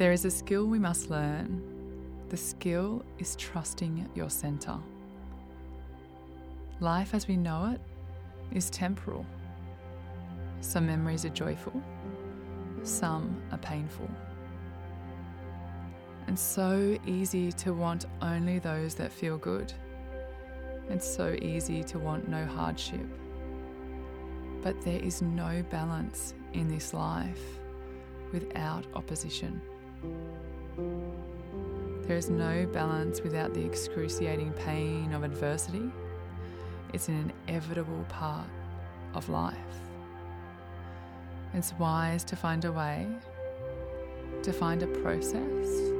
There is a skill we must learn. The skill is trusting your centre. Life as we know it is temporal. Some memories are joyful, some are painful. And so easy to want only those that feel good. It's so easy to want no hardship. But there is no balance in this life without opposition. There is no balance without the excruciating pain of adversity. It's an inevitable part of life. It's wise to find a way, to find a process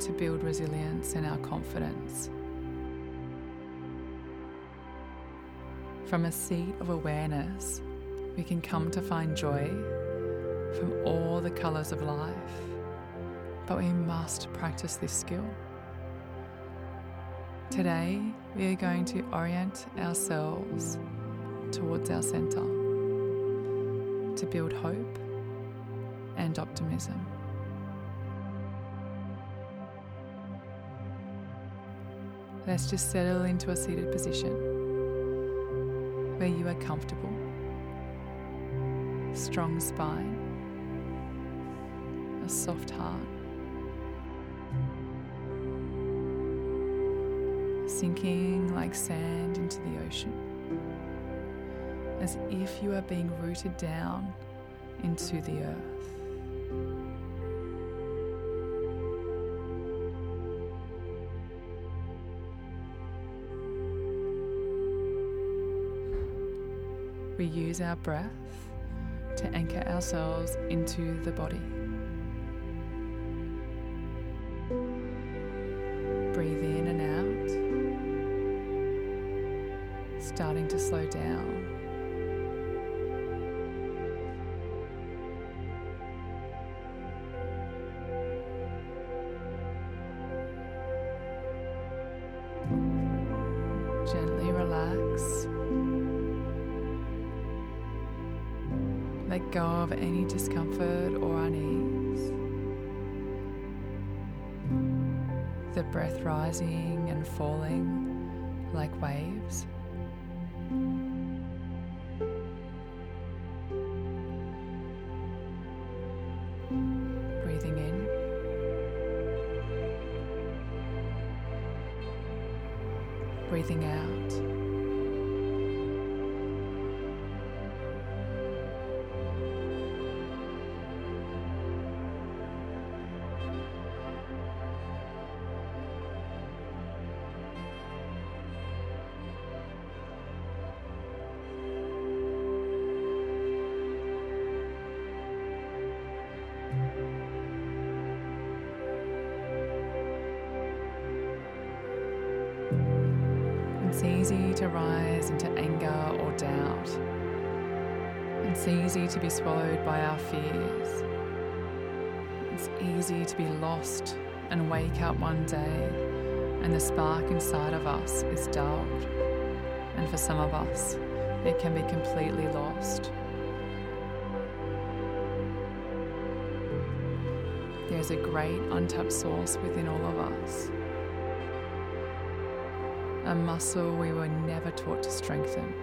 to build resilience and our confidence. From a seat of awareness, we can come to find joy from all the colours of life, but we must practice this skill. Today, we are going to orient ourselves towards our centre to build hope and optimism. Let's just settle into a seated position where you are comfortable, strong spine, a soft heart, sinking like sand into the ocean, as if you are being rooted down into the earth. We use our breath to anchor ourselves into the body. Starting to slow down. Gently relax. Let go of any discomfort or unease. The breath rising and falling like waves thank you It's easy to rise into anger or doubt. It's easy to be swallowed by our fears. It's easy to be lost and wake up one day and the spark inside of us is dulled. And for some of us, it can be completely lost. There's a great untapped source within all of us a muscle we were never taught to strengthen.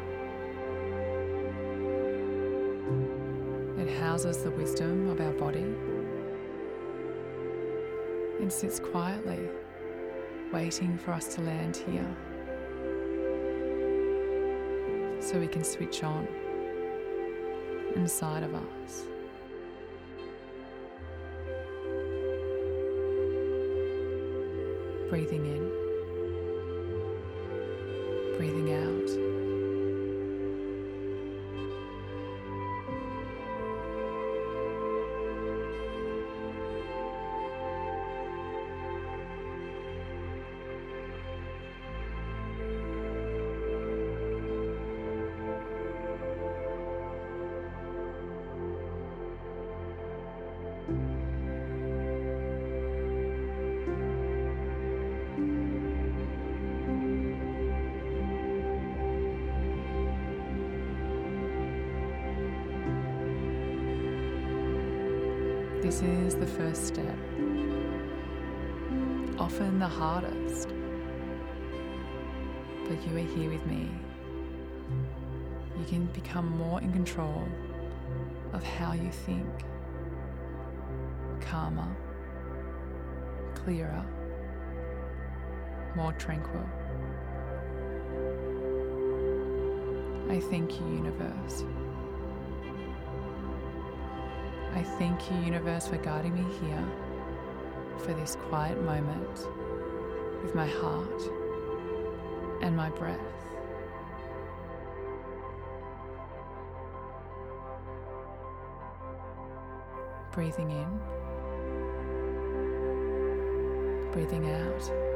It houses the wisdom of our body and sits quietly, waiting for us to land here so we can switch on inside of us. Breathing in breathing out. This is the first step, often the hardest. But you are here with me. You can become more in control of how you think, calmer, clearer, more tranquil. I thank you, universe. I thank you, universe, for guiding me here for this quiet moment with my heart and my breath. Breathing in, breathing out.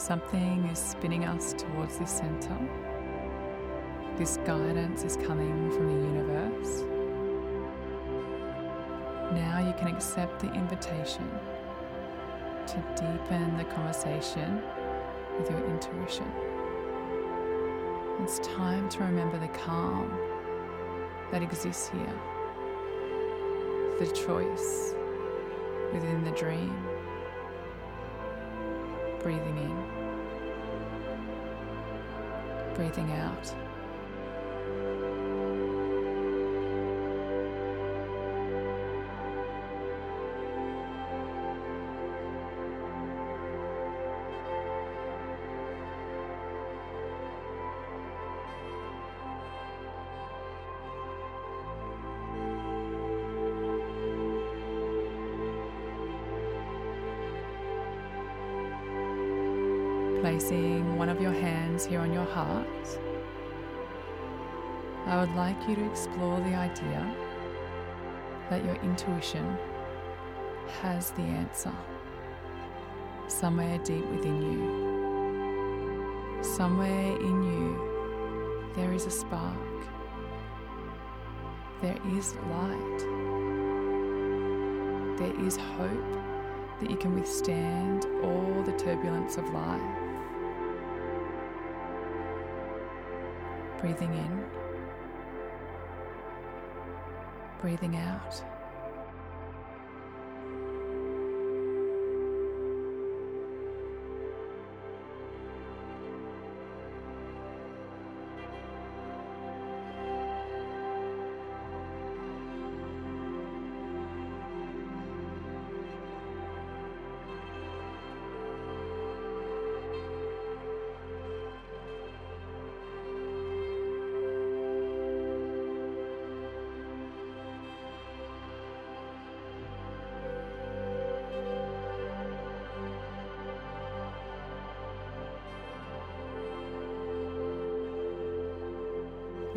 Something is spinning us towards this center. This guidance is coming from the universe. Now you can accept the invitation to deepen the conversation with your intuition. It's time to remember the calm that exists here, the choice within the dream breathing in, breathing out. Placing one of your hands here on your heart, I would like you to explore the idea that your intuition has the answer somewhere deep within you. Somewhere in you, there is a spark, there is light, there is hope that you can withstand all the turbulence of life. Breathing in, breathing out.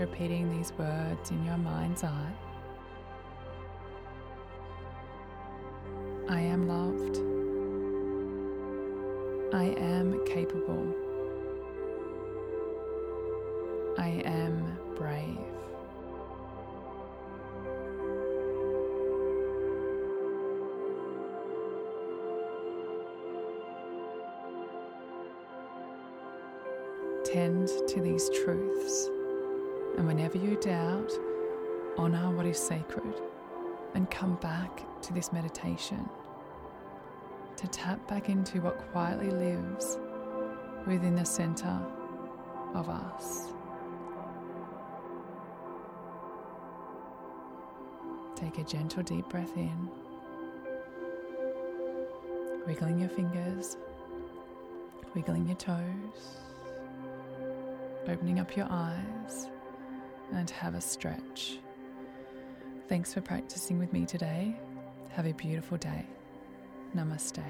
Repeating these words in your mind's eye. I am loved. I am capable. I am brave. Tend to these truths. And whenever you doubt, honor what is sacred and come back to this meditation. To tap back into what quietly lives within the center of us. Take a gentle deep breath in, wiggling your fingers, wiggling your toes, opening up your eyes and have a stretch. Thanks for practicing with me today. Have a beautiful day. Namaste.